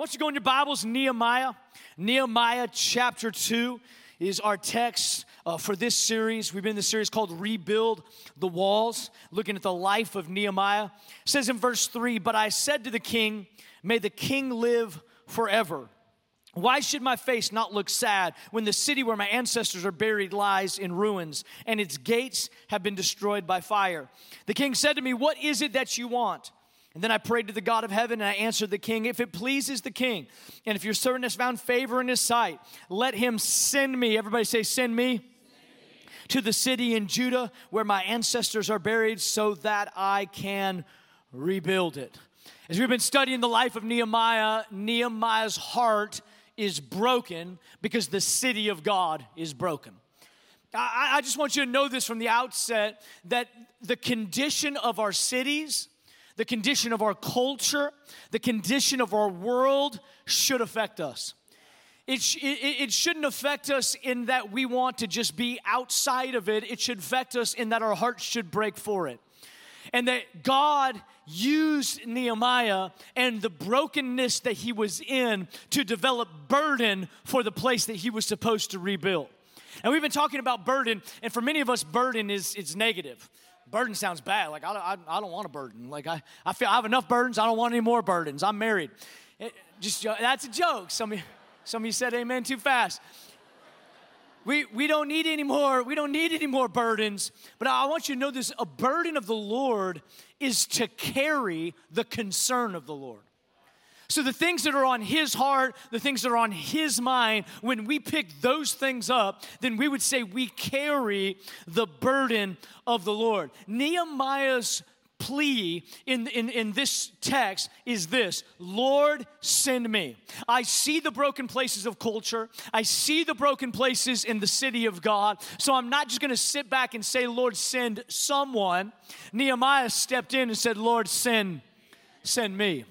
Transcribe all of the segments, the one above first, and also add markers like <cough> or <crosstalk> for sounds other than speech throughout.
want you to go in your Bibles, Nehemiah. Nehemiah chapter 2 is our text uh, for this series. We've been in the series called Rebuild the Walls, looking at the life of Nehemiah. It says in verse 3 But I said to the king, May the king live forever. Why should my face not look sad when the city where my ancestors are buried lies in ruins and its gates have been destroyed by fire? The king said to me, What is it that you want? And then I prayed to the God of heaven and I answered the king, If it pleases the king, and if your servant has found favor in his sight, let him send me. Everybody say, Send me. To the city in Judah where my ancestors are buried so that I can rebuild it. As we've been studying the life of Nehemiah, Nehemiah's heart is broken because the city of God is broken. I, I, just want you to know this from the outset that the condition of our cities, the condition of our culture, the condition of our world should affect us. It, sh- it, shouldn't affect us in that we want to just be outside of it. It should affect us in that our hearts should break for it. And that God used Nehemiah and the brokenness that he was in to develop burden for the place that he was supposed to rebuild. And we've been talking about burden, and for many of us, burden is it's negative. Burden sounds bad. Like, I, I, I don't want a burden. Like, I, I feel I have enough burdens. I don't want any more burdens. I'm married. It, just That's a joke. Some of, you, some of you said amen too fast. We, we don't need any more, we don't need any more burdens. But I want you to know this a burden of the Lord is to carry the concern of the Lord. So, the things that are on his heart, the things that are on his mind, when we pick those things up, then we would say we carry the burden of the Lord. Nehemiah's plea in, in, in this text is this Lord, send me. I see the broken places of culture, I see the broken places in the city of God. So I'm not just going to sit back and say, Lord, send someone. Nehemiah stepped in and said, Lord, send, send me.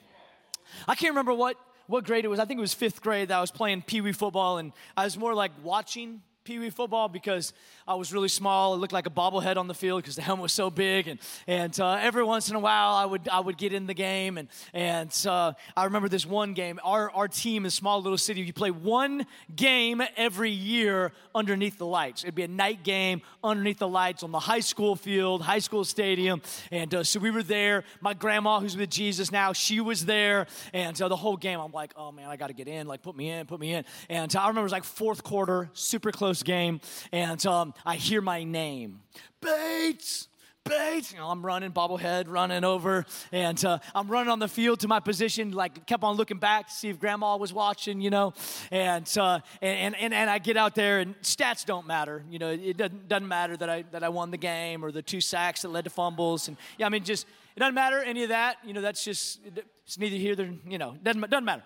I can't remember what, what grade it was. I think it was fifth grade that I was playing pee wee football, and I was more like watching Pee Wee football because I was really small. It looked like a bobblehead on the field because the helmet was so big. And, and uh, every once in a while, I would, I would get in the game. And, and uh, I remember this one game. Our, our team is small little city. You play one game every year underneath the lights. It'd be a night game underneath the lights on the high school field, high school stadium. And uh, so we were there. My grandma, who's with Jesus now, she was there. And so the whole game, I'm like, oh man, I got to get in. Like, put me in, put me in. And I remember it was like fourth quarter, super close game, and um, I hear my name, Bates. Bates, you know, I'm running, bobblehead, running over, and uh, I'm running on the field to my position. Like, kept on looking back to see if Grandma was watching, you know, and uh, and, and and I get out there, and stats don't matter, you know. It doesn't doesn't matter that I that I won the game or the two sacks that led to fumbles, and yeah, I mean, just it doesn't matter any of that. You know, that's just it's neither here nor you know doesn't doesn't matter.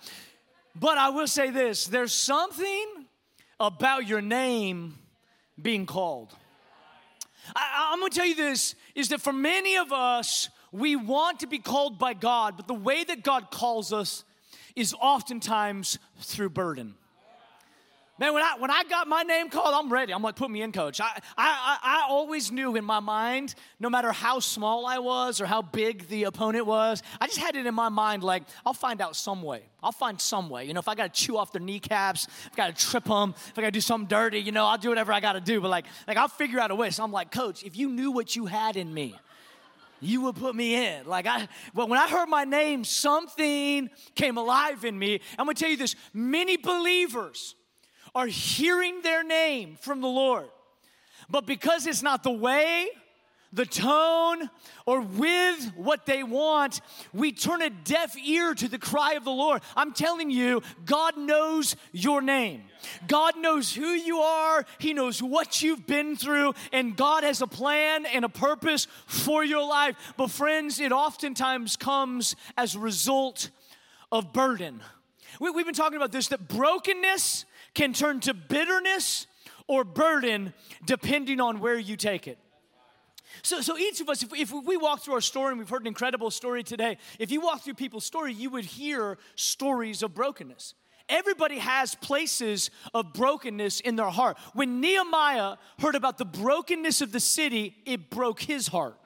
But I will say this: there's something about your name being called. I, am to tell you this is that for many of us, we want to be called by God, but the way that God calls us is oftentimes through burden. Man, when I, when I got my name called, I'm ready. I'm like, put me in, coach. I, I, I always knew in my mind, no matter how small I was or how big the opponent was, I just had it in my mind like, I'll find out some way. I'll find some way. You know, if I got to chew off their kneecaps, if I got to trip them, if I got to do something dirty, you know, I'll do whatever I got to do. But like, like, I'll figure out a way. So I'm like, coach, if you knew what you had in me, you would put me in. Like I, but when I heard my name, something came alive in me. I'm gonna tell you this: many believers are hearing their name from the Lord. But because it's not the way, the tone, or with what they want, we turn a deaf ear to the cry of the Lord. I'm telling you, God knows your name. God knows who you are, He knows what you've been through, and God has a plan and a purpose for your life. But, friends, it oftentimes comes as a result of burden. We, have been talking about this that brokenness can turn to bitterness or burden depending on where you take it. So, so each of us, if, if we walk through our story, and we've heard an incredible story today, if you walk through people's story, you would hear stories of brokenness. Everybody has places of brokenness in their heart. When Nehemiah heard about the brokenness of the city, it broke his heart.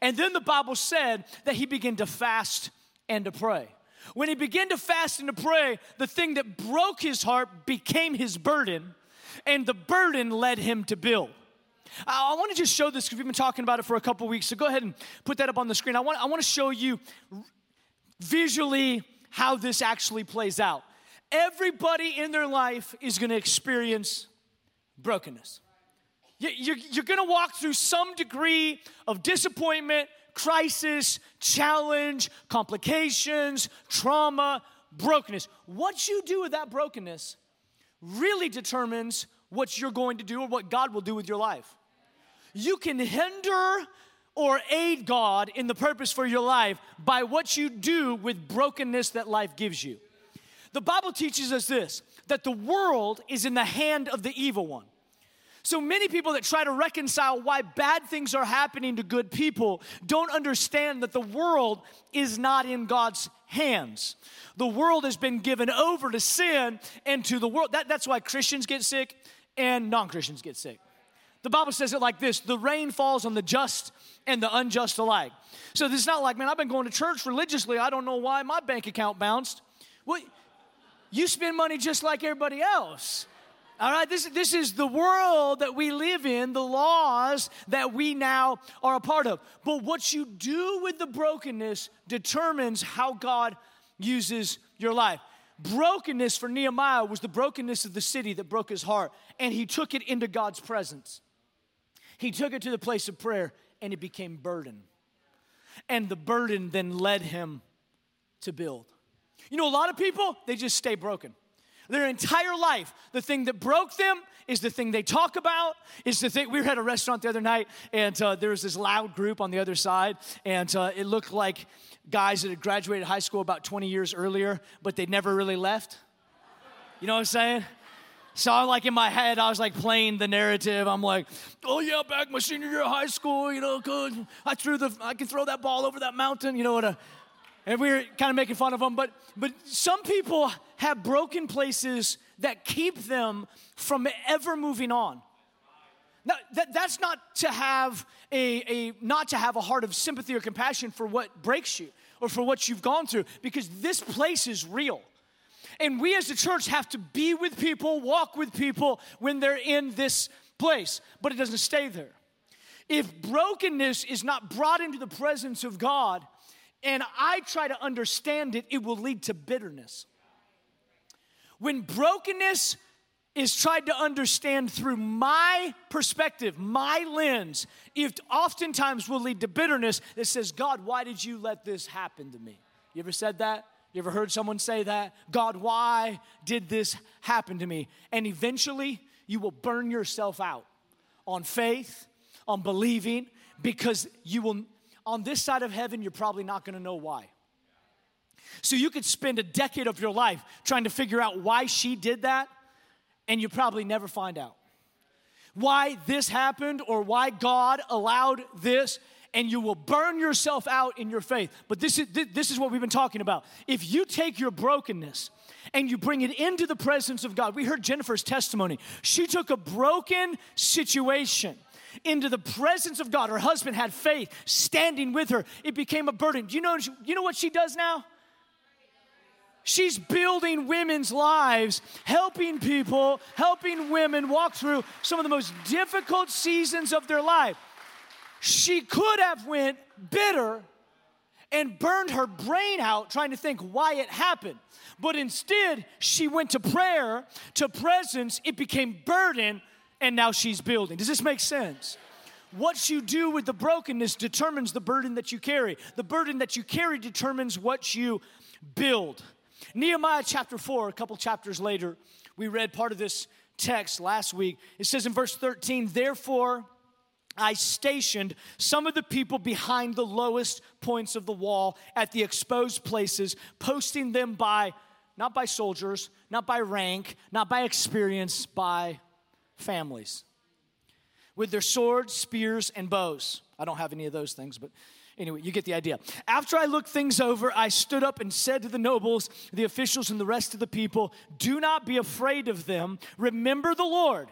And then the Bible said that he began to fast and to pray. When he began to fast and to pray, the thing that broke his heart became his burden, and the burden led him to build. I, want to just show this because we've been talking about it for a couple weeks. So go ahead and put that up on the screen. I want, I want to show you visually how this actually plays out. Everybody in their life is going to experience brokenness. You're, you're going to walk through some degree of disappointment, crisis, challenge, complications, trauma, brokenness. What you do with that brokenness really determines what you're going to do or what God will do with your life. You can hinder or aid God in the purpose for your life by what you do with brokenness that life gives you. The Bible teaches us this that the world is in the hand of the evil one. So many people that try to reconcile why bad things are happening to good people don't understand that the world is not in God's hands. The world has been given over to sin and to the world. That, that's why Christians get sick and non Christians get sick. The Bible says it like this the rain falls on the just and the unjust alike. So this is not like, man, I've been going to church religiously. I don't know why my bank account bounced. Well, you spend money just like everybody else. All right, this, this is the world that we live in, the laws that we now are a part of. But what you do with the brokenness determines how God uses your life. Brokenness for Nehemiah was the brokenness of the city that broke his heart, and he took it into God's presence. He took it to the place of prayer, and it became burden. And the burden then led him to build. You know, a lot of people, they just stay broken. Their entire life, the thing that broke them is the thing they talk about, is the thing. We were at a restaurant the other night, and uh, there was this loud group on the other side, and uh, it looked like guys that had graduated high school about 20 years earlier, but they never really left. You know what I'm saying? So I'm like in my head, I was like playing the narrative. I'm like, oh yeah, back my senior year of high school, you know. I threw the, I can throw that ball over that mountain, you know what? And we were kind of making fun of them. But but some people have broken places that keep them from ever moving on. Now, that, that's not to have a, a not to have a heart of sympathy or compassion for what breaks you or for what you've gone through, because this place is real. And we as a church have to be with people, walk with people when they're in this place, but it doesn't stay there. If brokenness is not brought into the presence of God and I try to understand it, it will lead to bitterness. When brokenness is tried to understand through my perspective, my lens, it oftentimes will lead to bitterness that says, God, why did you let this happen to me? You ever said that? You ever heard someone say that? God, why did this happen to me? And eventually, you will burn yourself out on faith, on believing, because you will, on this side of heaven, you're probably not gonna know why. So you could spend a decade of your life trying to figure out why she did that, and you probably never find out. Why this happened or why God allowed this and you will burn yourself out in your faith. But this is, this is what we've been talking about. If you take your brokenness and you bring it into the presence of God, we heard Jennifer's testimony. She took a broken situation into the presence of God. Her husband had faith standing with her. It became a burden. Do you know, you know what she does now? She's building women's lives, helping people, helping women walk through some of the most difficult seasons of their life she could have went bitter and burned her brain out trying to think why it happened. But instead, she went to prayer, to presence, it became burden, and now she's building. Does this make sense? What you do with the brokenness determines the burden that you carry. The burden that you carry determines what you build. Nehemiah chapter 4, a couple chapters later, we read part of this text last week. It says in verse 13, Therefore, I stationed some of the people behind the lowest points of the wall at the exposed places, posting them by, not by soldiers, not by rank, not by experience, by families. With their swords, spears, and bows. I don't have any of those things, but anyway, you get the idea. After I looked things over, I stood up and said to the nobles, the officials, and the rest of the people, Do not be afraid of them. Remember the Lord,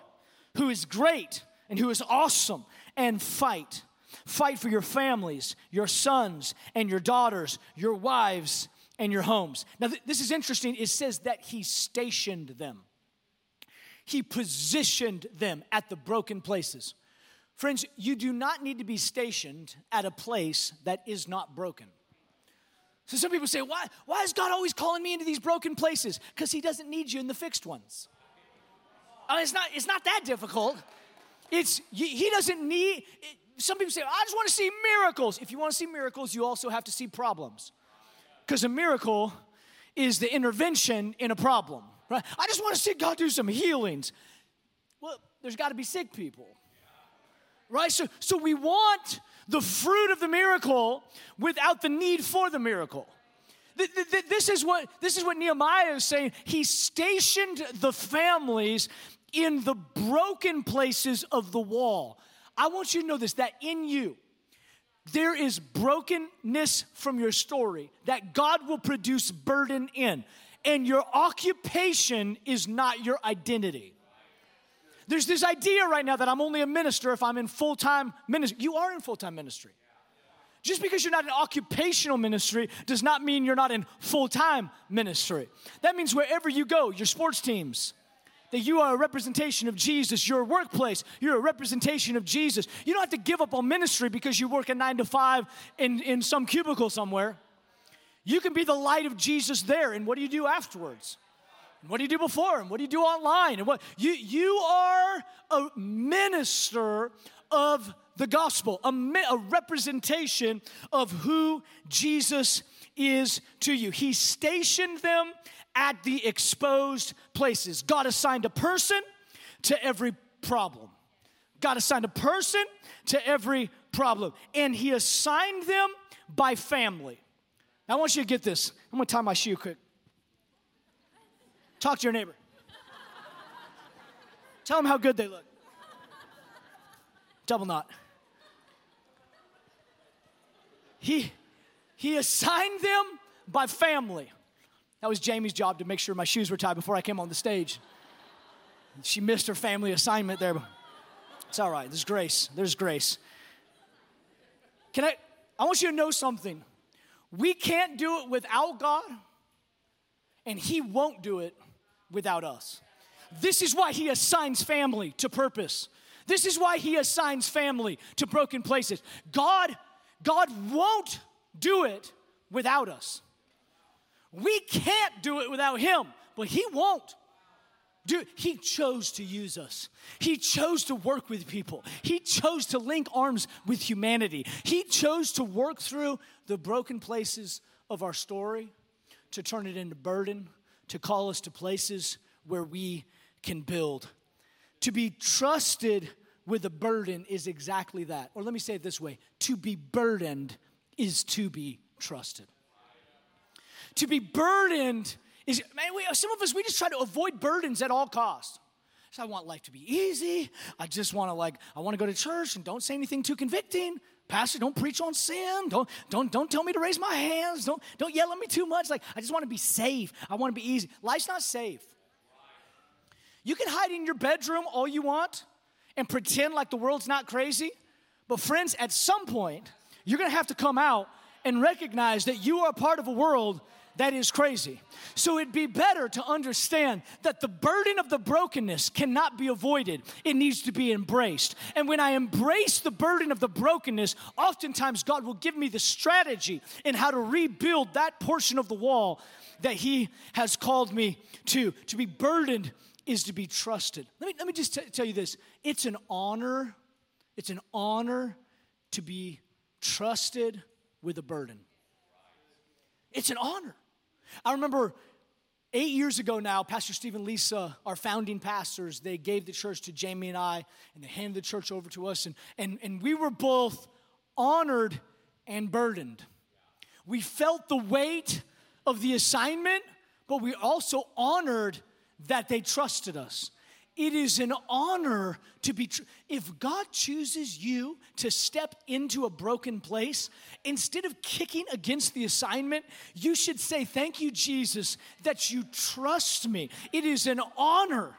who is great and who is awesome and fight. Fight for your families, your sons and your daughters, your wives and your homes. Now, th- this is interesting. It says that he stationed them, he positioned them at the broken places. Friends, you do not need to be stationed at a place that is not broken. So some people say, why, why is God always calling me into these broken places? Because he doesn't need you in the fixed ones. It's, not, it's not that difficult. It's, he doesn't need, it, some people say, I just want to see miracles. If you want to see miracles, you also have to see problems. Because a miracle is the intervention in a problem, right? I just want to see God do some healings. Well, there's got to be sick people right? So, so we want the fruit of the miracle without the need for the miracle. This is what this is what Nehemiah is saying. He stationed the families in the broken places of the wall. I want you to know this that in you there is brokenness from your story that God will produce burden in. And your occupation is not your identity. There's this idea right now that I'm only a minister if I'm in full time ministry. You are in full time ministry. Just because you're not in occupational ministry does not mean you're not in full time ministry. That means wherever you go, your sports teams, that you are a representation of Jesus. Your workplace, you're a representation of Jesus. You don't have to give up on ministry because you work a nine to five in, in some cubicle somewhere. You can be the light of Jesus there. And what do you do afterwards? What do you do before? And what do you do online? And what you you are a minister of the gospel, a, a representation of who Jesus is to you. He stationed them at the exposed places. God assigned a person to every problem. God assigned a person to every problem. And He assigned them by family. Now, I want you to get this. I'm gonna tie my shoe quick. Talk to your neighbor. Tell them how good they look. Double knot. He, he assigned them by family. That was Jamie's job to make sure my shoes were tied before I came on the stage. She missed her family assignment there. It's all right. There's grace. There's grace. Can I? I want you to know something. We can't do it without God, and He won't do it without us. This is why he assigns family to purpose. This is why he assigns family to broken places. God God won't do it without us. We can't do it without him, but he won't. Dude, he chose to use us. He chose to work with people. He chose to link arms with humanity. He chose to work through the broken places of our story to turn it into burden, to call us to places where we can build. To be trusted with a burden is exactly that. Or let me say it this way to be burdened is to be trusted. To be burdened is, man, we, some of us, we just try to avoid burdens at all costs. So I want life to be easy. I just want to like, I want to go to church and don't say anything too convicting. Pastor, don't preach on sin. Don't, don't, don't tell me to raise my hands. Don't, don't yell at me too much. Like, I just want to be safe. I want to be easy. Life's not safe. You can hide in your bedroom all you want and pretend like the world's not crazy. But, friends, at some point, you're going to have to come out and recognize that you are part of a world that is crazy. So it'd be better to understand that the burden of the brokenness cannot be avoided, it needs to be embraced. And when I embrace the burden of the brokenness, oftentimes God will give me the strategy in how to rebuild that portion of the wall that He has called me to. To be burdened is to be trusted. Let me, let me just t- tell you this it's an honor, it's an honor to be trusted with a burden. It's an honor. I remember eight years ago now, Pastor Steve and Lisa, our founding pastors, they gave the church to Jamie and I, and they handed the church over to us, and, and, and we were both honored and burdened. We felt the weight of the assignment, but we also honored that they trusted us. It is an honor to be, tr- if God chooses you to step into a broken place, instead of kicking against the assignment, you should say, Thank you, Jesus, that you trust me. It is an honor.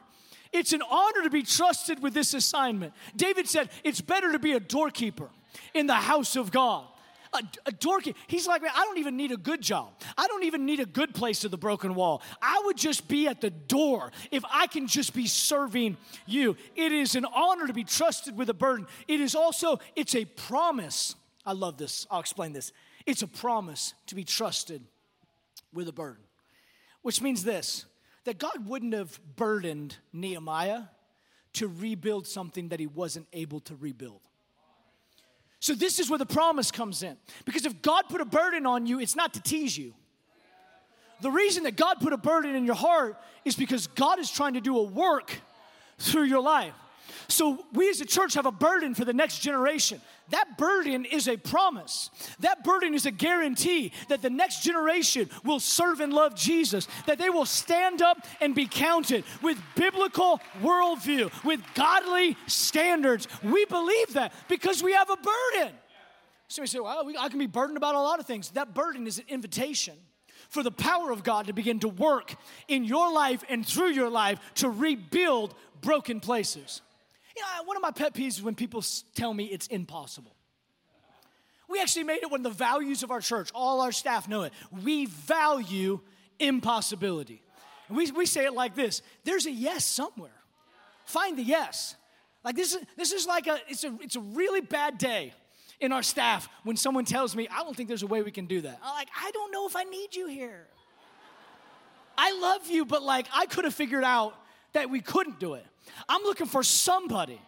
It's an honor to be trusted with this assignment. David said, It's better to be a doorkeeper in the house of God. A, a. He's like, I don't even need a good job. I don't even need a good place to the broken wall. I would just be at the door if I can just be serving you. It is an honor to be trusted with a burden. It is also, it's a promise. I love this. I'll explain this. It's a promise to be trusted with a burden, which means this that God wouldn't have burdened Nehemiah to rebuild something that he wasn't able to rebuild. So, this is where the promise comes in. Because if God put a burden on you, it's not to tease you. The reason that God put a burden in your heart is because God is trying to do a work through your life. So, we as a church have a burden for the next generation. That burden is a promise. That burden is a guarantee that the next generation will serve and love Jesus, that they will stand up and be counted with biblical worldview, with godly standards. We believe that because we have a burden. So we say, well, I can be burdened about a lot of things. That burden is an invitation for the power of God to begin to work in your life and through your life to rebuild broken places. You know, one of my pet peeves is when people tell me it's impossible. We actually made it one of the values of our church. All our staff know it. We value impossibility. We, we say it like this there's a yes somewhere. Find the yes. Like this is this is like a it's a it's a really bad day in our staff when someone tells me, I don't think there's a way we can do that. I'm like, I don't know if I need you here. I love you, but like I could have figured out that we couldn't do it. I'm looking for somebody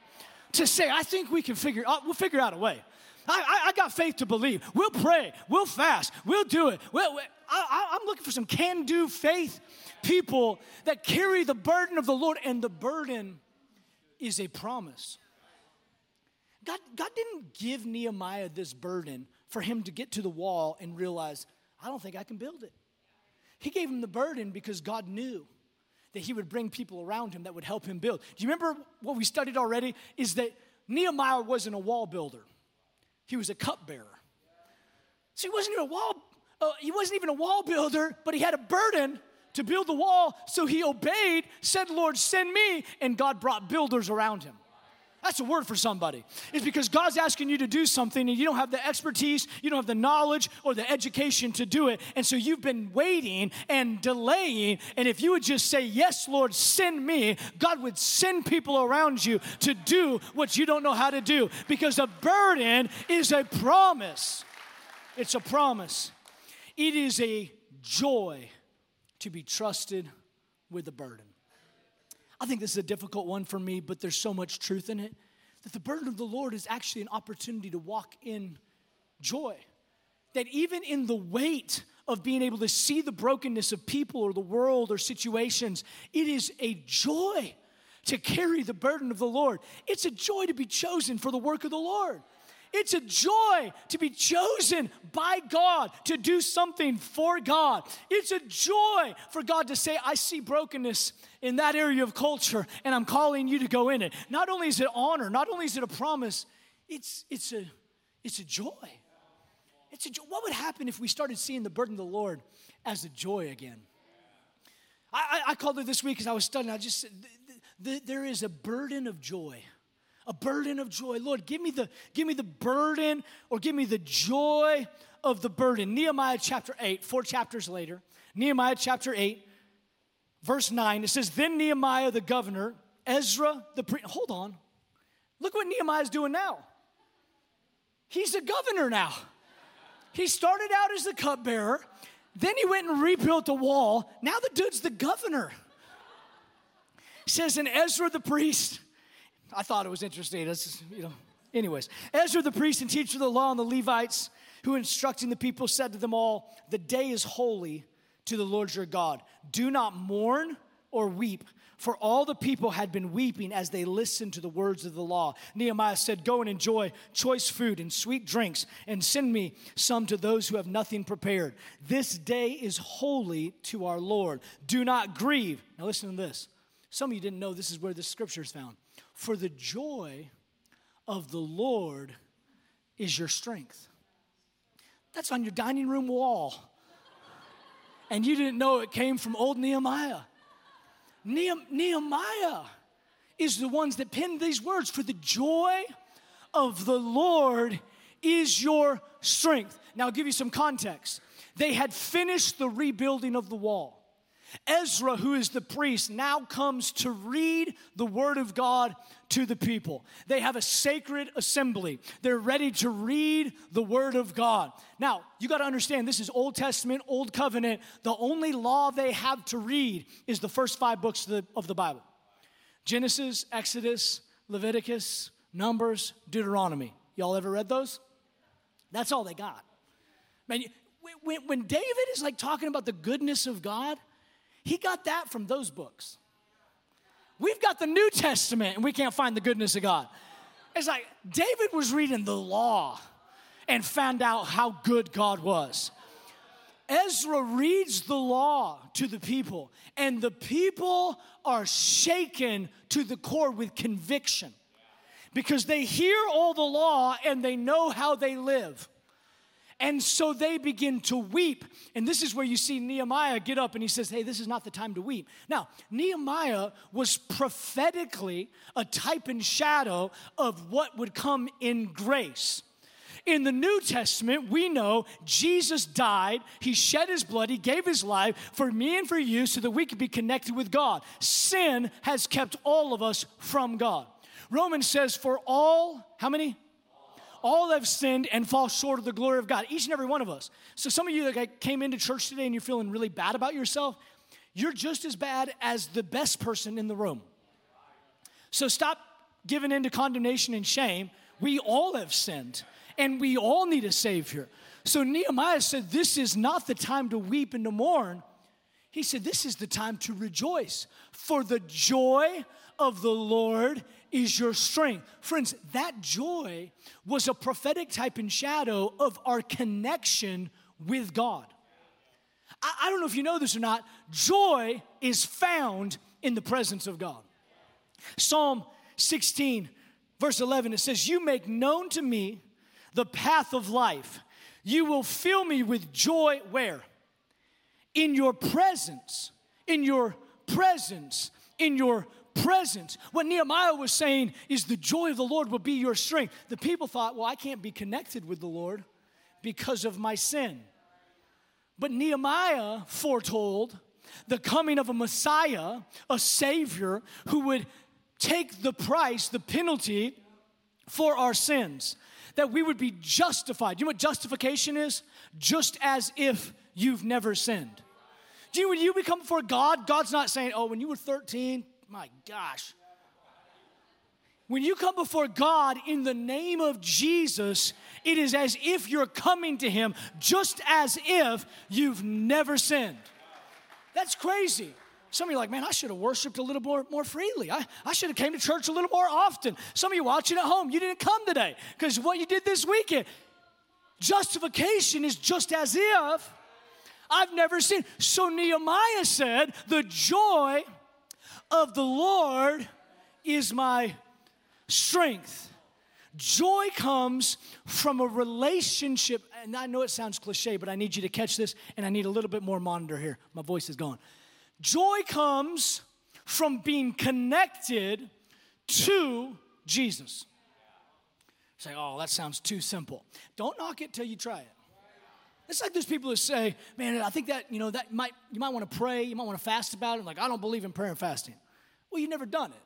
to say, I think we can figure out, we'll figure out a way. I, I, I got faith to believe. We'll pray. We'll fast. We'll do it. We'll, I, I'm looking for some can do faith people that carry the burden of the Lord, and the burden is a promise. God, God didn't give Nehemiah this burden for him to get to the wall and realize, I don't think I can build it. He gave him the burden because God knew that he would bring people around him that would help him build. Do you remember what we studied already? Is that Nehemiah wasn't a wall builder, he was a cupbearer. So he wasn't even a wall, uh, he wasn't even a wall builder, but he had a burden to build the wall. So he obeyed, said, Lord, send me, and God brought builders around him. That's a word for somebody. It's because God's asking you to do something and you don't have the expertise, you don't have the knowledge or the education to do it. And so you've been waiting and delaying. And if you would just say, Yes, Lord, send me, God would send people around you to do what you don't know how to do because a burden is a promise. It's a promise. It is a joy to be trusted with a burden. I think this is a difficult one for me, but there's so much truth in it that the burden of the Lord is actually an opportunity to walk in joy. That even in the weight of being able to see the brokenness of people or the world or situations, it is a joy to carry the burden of the Lord. It's a joy to be chosen for the work of the Lord. It's a joy to be chosen by God to do something for God. It's a joy for God to say, I see brokenness in that area of culture and I'm calling you to go in it. Not only is it honor, not only is it a promise, it's, it's, a, it's a joy. It's a joy. What would happen if we started seeing the burden of the Lord as a joy again? I, I, I called it this week as I was studying. I just said, there is a burden of joy a burden of joy. Lord, give me the give me the burden or give me the joy of the burden. Nehemiah chapter 8, four chapters later, Nehemiah chapter 8, verse 9, it says, Then Nehemiah the governor, Ezra the priest, hold on. Look what Nehemiah's doing now. He's a governor now. He started out as the cupbearer, then he went and rebuilt the wall. Now the dude's the governor. It says, And Ezra the priest, I thought it was interesting. That's, you know, anyways. Ezra the priest and teacher of the law and the Levites, who instructing the people, said to them all, The day is holy to the Lord your God. Do not mourn or weep, for all the people had been weeping as they listened to the words of the law. Nehemiah said, Go and enjoy choice food and sweet drinks, and send me some to those who have nothing prepared. This day is holy to our Lord. Do not grieve. Now, listen to this. Some of you didn't know this is where the scripture is found. For the joy of the Lord is your strength. That's on your dining room wall. And you didn't know it came from old Nehemiah. Nehemiah is the ones that penned these words For the joy of the Lord is your strength. Now, I'll give you some context. They had finished the rebuilding of the wall. Ezra, who is the priest, now comes to read the word of God to the people. They have a sacred assembly. They're ready to read the word of God. Now, you got to understand this is Old Testament, Old Covenant. The only law they have to read is the first five books of the, of the Bible Genesis, Exodus, Leviticus, Numbers, Deuteronomy. Y'all ever read those? That's all they got. Man, when, when David is like talking about the goodness of God, he got that from those books. We've got the New Testament and we can't find the goodness of God. It's like David was reading the law and found out how good God was. Ezra reads the law to the people, and the people are shaken to the core with conviction because they hear all the law and they know how they live. And so they begin to weep. And this is where you see Nehemiah get up and he says, Hey, this is not the time to weep. Now, Nehemiah was prophetically a type and shadow of what would come in grace. In the New Testament, we know Jesus died, He shed His blood, He gave His life for me and for you so that we could be connected with God. Sin has kept all of us from God. Romans says, For all, how many? All have sinned and fall short of the glory of God, each and every one of us. So, some of you that came into church today and you're feeling really bad about yourself, you're just as bad as the best person in the room. So, stop giving in to condemnation and shame. We all have sinned and we all need a Savior. So, Nehemiah said, This is not the time to weep and to mourn. He said, This is the time to rejoice, for the joy of the Lord is your strength. Friends, that joy was a prophetic type and shadow of our connection with God. I, I, don't know if you know this or not, joy is found in the presence of God. Psalm 16, verse 11, it says, You make known to me the path of life. You will fill me with joy where? In your presence, in your presence, in your presence. What Nehemiah was saying is the joy of the Lord will be your strength. The people thought, well, I can't be connected with the Lord because of my sin. But Nehemiah foretold the coming of a Messiah, a Savior, who would take the price, the penalty for our sins, that we would be justified. You know what justification is? Just as if you've never sinned. Do when you become before God, God's not saying, oh, when you were 13, my gosh. When you come before God in the name of Jesus, it is as if you're coming to Him just as if you've never sinned. That's crazy. Some of you are like, man, I should have worshiped a little more, more freely. I, I should have came to church a little more often. Some of you watching at home, you didn't come today because what you did this weekend. Justification is just as if I've never seen. So Nehemiah said, the joy of the Lord is my strength. Joy comes from a relationship, and I know it sounds cliche, but I need you to catch this, and I need a little bit more monitor here. My voice is gone. Joy comes from being connected to Jesus. Say, oh, that sounds too simple. Don't knock it till you try it. It's like there's people who say, man, I think that, you know, that might, you might want to pray, you might want to fast about it. Like, I don't believe in prayer and fasting. Well, you've never done it.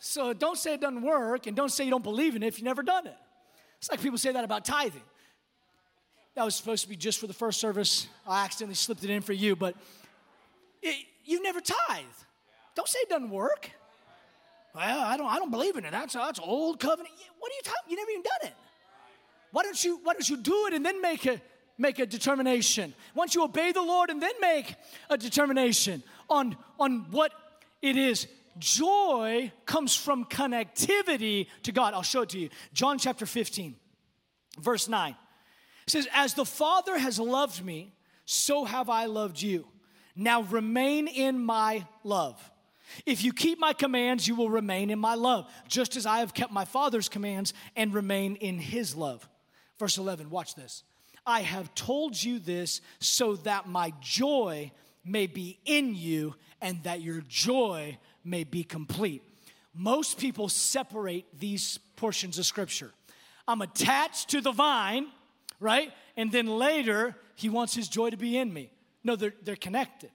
So don't say it doesn't work and don't say you don't believe in it if you've never done it. It's like people say that about tithing. That was supposed to be just for the first service. I accidentally slipped it in for you, but it, you've never tithed. Don't say it doesn't work. Well, I don't, I don't believe in it. That's, that's old covenant. What are you talking? You never even done it. Why don't you, why don't you do it and then make a, make a determination? Why don't you obey the Lord and then make a determination on, on what it is joy comes from connectivity to God. I'll show it to you. John chapter 15, verse 9. It says, As the Father has loved me, so have I loved you. Now remain in my love. If you keep my commands, you will remain in my love, just as I have kept my Father's commands and remain in his love. Verse 11, watch this. I have told you this so that my joy may be in you and that your joy may be complete. Most people separate these portions of scripture. I'm attached to the vine, right? And then later, he wants his joy to be in me. No, they're, they're connected.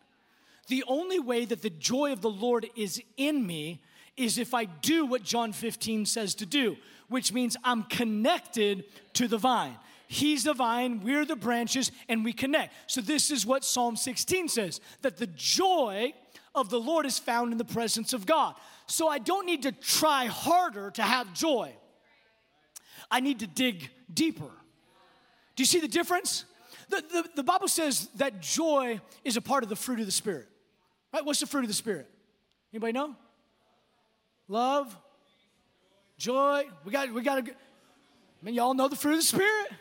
The only way that the joy of the Lord is in me is if I do what John 15 says to do, which means I'm connected to the vine. He's the vine, we're the branches, and we connect. So, this is what Psalm 16 says that the joy of the Lord is found in the presence of God. So, I don't need to try harder to have joy, I need to dig deeper. Do you see the difference? The, the, the Bible says that joy is a part of the fruit of the Spirit. Right? What's the fruit of the Spirit? Anybody know? Love, joy. We got, we got to, I mean, y'all know the fruit of the Spirit.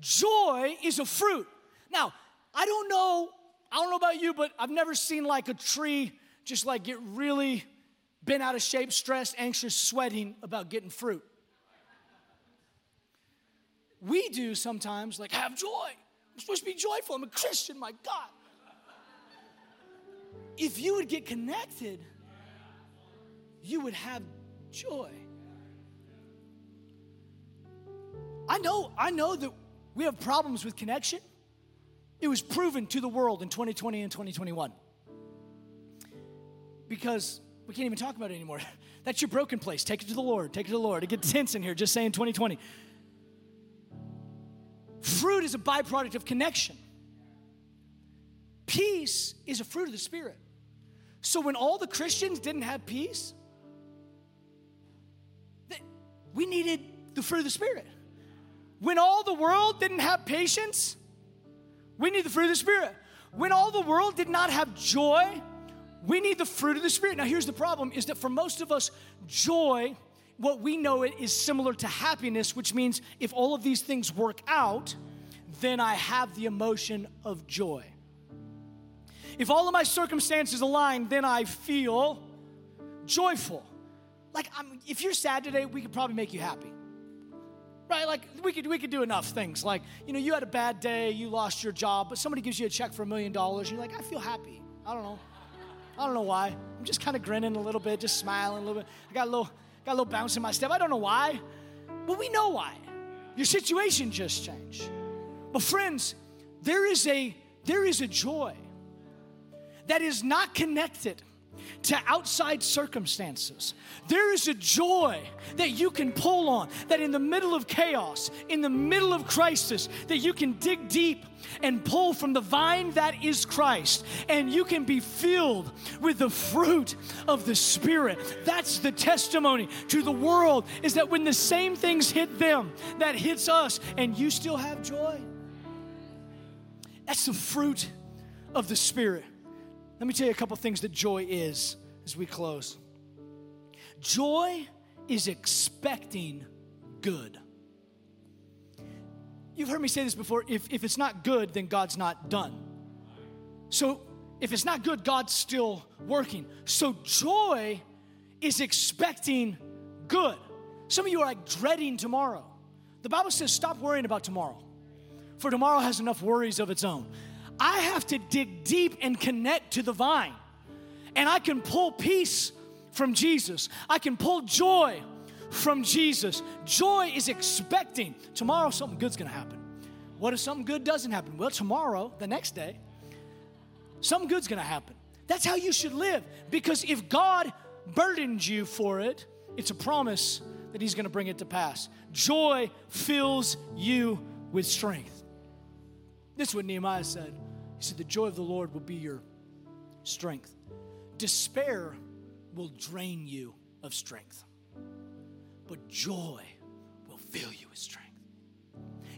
Joy is a fruit. Now, I don't know, I don't know about you, but I've never seen like a tree just like get really bent out of shape, stressed, anxious, sweating about getting fruit. We do sometimes, like, have joy. I'm supposed to be joyful. I'm a Christian, my God. If you would get connected, you would have joy. I know, I know that we have problems with connection. It was proven to the world in 2020 and 2021. Because we can't even talk about it anymore. <laughs> That's your broken place. Take it to the Lord. Take it to the Lord. It gets tense in here just saying 2020. Fruit is a byproduct of connection. Peace is a fruit of the Spirit. So when all the Christians didn't have peace, we needed the fruit of the Spirit. When all the world didn't have patience, we need the fruit of the Spirit. When all the world did not have joy, we need the fruit of the Spirit. Now, here's the problem is that for most of us, joy, what we know it is similar to happiness, which means if all of these things work out, then I have the emotion of joy. If all of my circumstances align, then I feel joyful. Like, I'm, if you're sad today, we could probably make you happy. Right? Like we could we could do enough things. Like you know you had a bad day you lost your job but somebody gives you a check for a million dollars you're like i feel happy. I don't know. I don't know why. I'm just kind of grinning a little bit just smiling a little bit. I got a little got a little bounce in my step. I don't know why but we know why. Your situation just changed. But friends there is a there is a joy that is not connected to outside circumstances. There is a joy that you can pull on, that in the middle of chaos, in the middle of crisis, that you can dig deep and pull from the vine that is Christ, and you can be filled with the fruit of the Spirit. That's the testimony to the world is that when the same things hit them, that hits us, and you still have joy. That's the fruit of the Spirit. Let me tell you a couple things that joy is as we close. Joy is expecting good. You've heard me say this before if, if it's not good, then God's not done. So if it's not good, God's still working. So joy is expecting good. Some of you are like dreading tomorrow. The Bible says, stop worrying about tomorrow, for tomorrow has enough worries of its own. I have to dig deep and connect to the vine. And I can pull peace from Jesus. I can pull joy from Jesus. Joy is expecting tomorrow something good's gonna happen. What if something good doesn't happen? Well, tomorrow, the next day, something good's gonna happen. That's how you should live. Because if God burdened you for it, it's a promise that He's gonna bring it to pass. Joy fills you with strength. This is what Nehemiah said. The joy of the Lord will be your strength. Despair will drain you of strength, but joy will fill you with strength.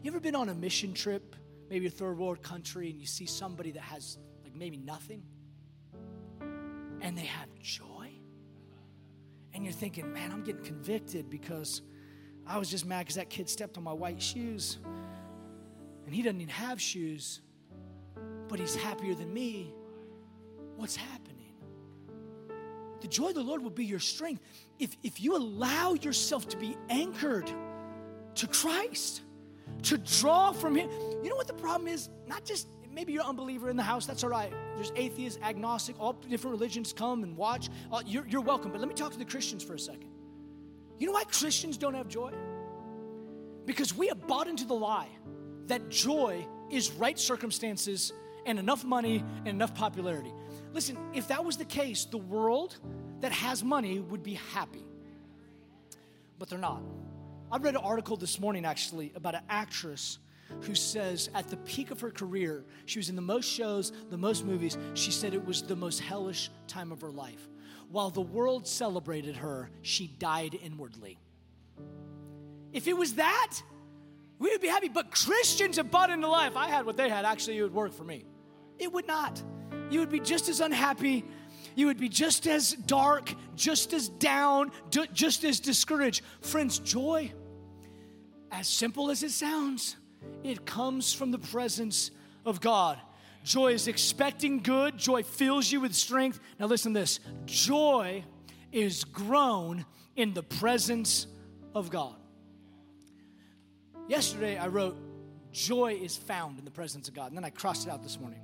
You ever been on a mission trip, maybe a third world country, and you see somebody that has like maybe nothing, and they have joy? And you're thinking, man, I'm getting convicted because I was just mad because that kid stepped on my white shoes and he doesn't even have shoes but he's happier than me. What's happening? The joy of the Lord will be your strength. If, if you allow yourself to be anchored to Christ, to draw from Him. You know what the problem is? Not just maybe you're an unbeliever in the house, that's all right. There's atheists, agnostic, all different religions come and watch. Uh, you're, you're welcome. But let me talk to the Christians for a second. You know why Christians don't have joy? Because we have bought into the lie that joy is right circumstances and enough money and enough popularity. Listen, if that was the case, the world that has money would be happy. But they're not. I read an article this morning actually about an actress who says at the peak of her career, she was in the most shows, the most movies. She said it was the most hellish time of her life. While the world celebrated her, she died inwardly. If it was that, we would be happy. But Christians have bought into life. I had what they had. Actually, it would work for me. It would not. You would be just as unhappy. You would be just as dark, just as down, just as discouraged. Friends, joy, as simple as it sounds, it comes from the presence of God. Joy is expecting good, joy fills you with strength. Now, listen to this joy is grown in the presence of God. Yesterday, I wrote, Joy is found in the presence of God. And then I crossed it out this morning.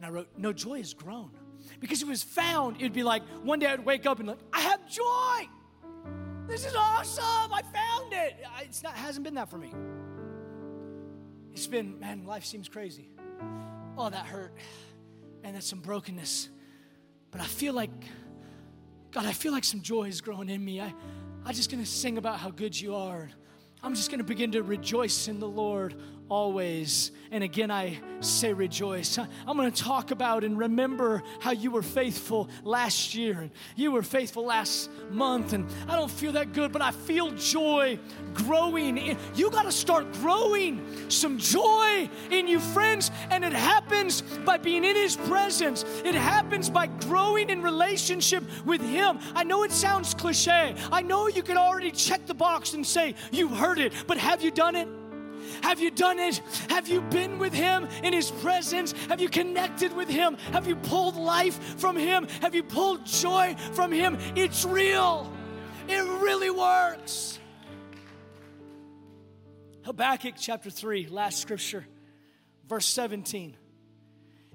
And I wrote, No, joy is grown. Because it was found, it'd be like one day I'd wake up and like, I have joy. This is awesome. I found it. It's not hasn't been that for me. It's been, man, life seems crazy. Oh, that hurt. And that's some brokenness. But I feel like, God, I feel like some joy is growing in me. I, I'm just gonna sing about how good you are. I'm just gonna begin to rejoice in the Lord always. And again, I say rejoice. I'm going to talk about and remember how you were faithful last year and you were faithful last month. And I don't feel that good, but I feel joy growing. You got to start growing some joy in you, friends. And it happens by being in His presence, it happens by growing in relationship with Him. I know it sounds cliche. I know you can already check the box and say, You heard it, but have you done it? Have you done it? Have you been with Him in His presence? Have you connected with Him? Have you pulled life from Him? Have you pulled joy from Him? It's real, it really works. Habakkuk chapter 3, last scripture, verse 17.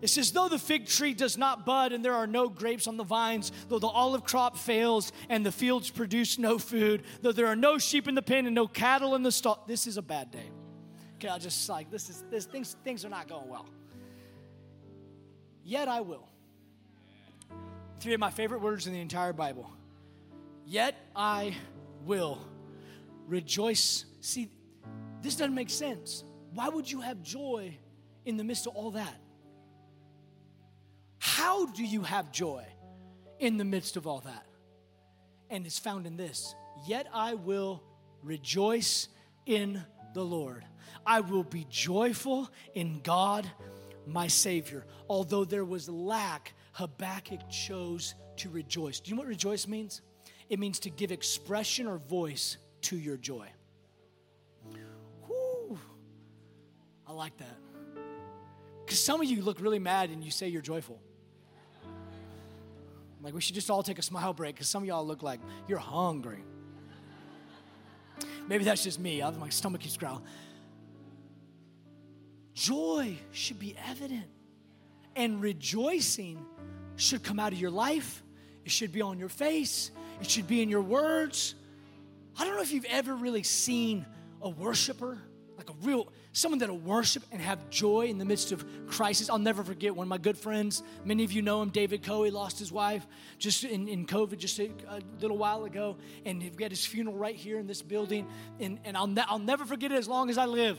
It says, Though the fig tree does not bud and there are no grapes on the vines, though the olive crop fails and the fields produce no food, though there are no sheep in the pen and no cattle in the stall, this is a bad day. Okay, I just like this is this things things are not going well. Yet I will. Three of my favorite words in the entire Bible. Yet I will rejoice. See, this doesn't make sense. Why would you have joy in the midst of all that? How do you have joy in the midst of all that? And it's found in this Yet I will rejoice in the Lord. I will be joyful in God, my Savior. Although there was lack, Habakkuk chose to rejoice. Do you know what rejoice means? It means to give expression or voice to your joy. Whew. I like that. Because some of you look really mad and you say you're joyful. Like, we should just all take a smile break because some of y'all look like you're hungry. Maybe that's just me. My stomach keeps growling. Joy should be evident, and rejoicing should come out of your life. It should be on your face, it should be in your words. I don't know if you've ever really seen a worshiper, like a real someone that'll worship and have joy in the midst of crisis. I'll never forget one of my good friends. Many of you know him, David Coe. He lost his wife just in, in COVID just a, a, little while ago. And he got his funeral right here in this building. And, and I'll, ne- I'll never forget it as long as I live.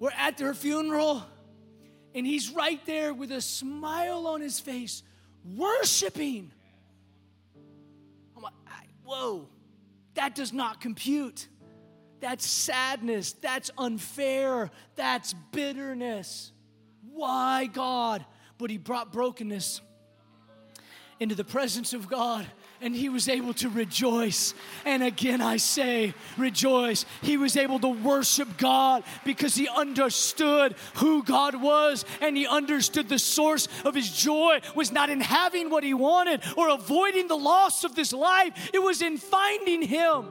We're at their funeral, and he's right there with a smile on his face, worshiping. I'm like, whoa, that does not compute. That's sadness. That's unfair. That's bitterness. Why, God? But he brought brokenness into the presence of God and he was able to rejoice. And again, I say, rejoice. He was able to worship God because he understood who God was and he understood the source of his joy was not in having what he wanted or avoiding the loss of this life, it was in finding him.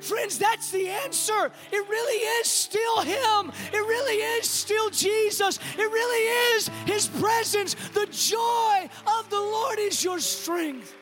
Friends, that's the answer. It really is still Him. It really is still Jesus. It really is His presence. The joy of the Lord is your strength.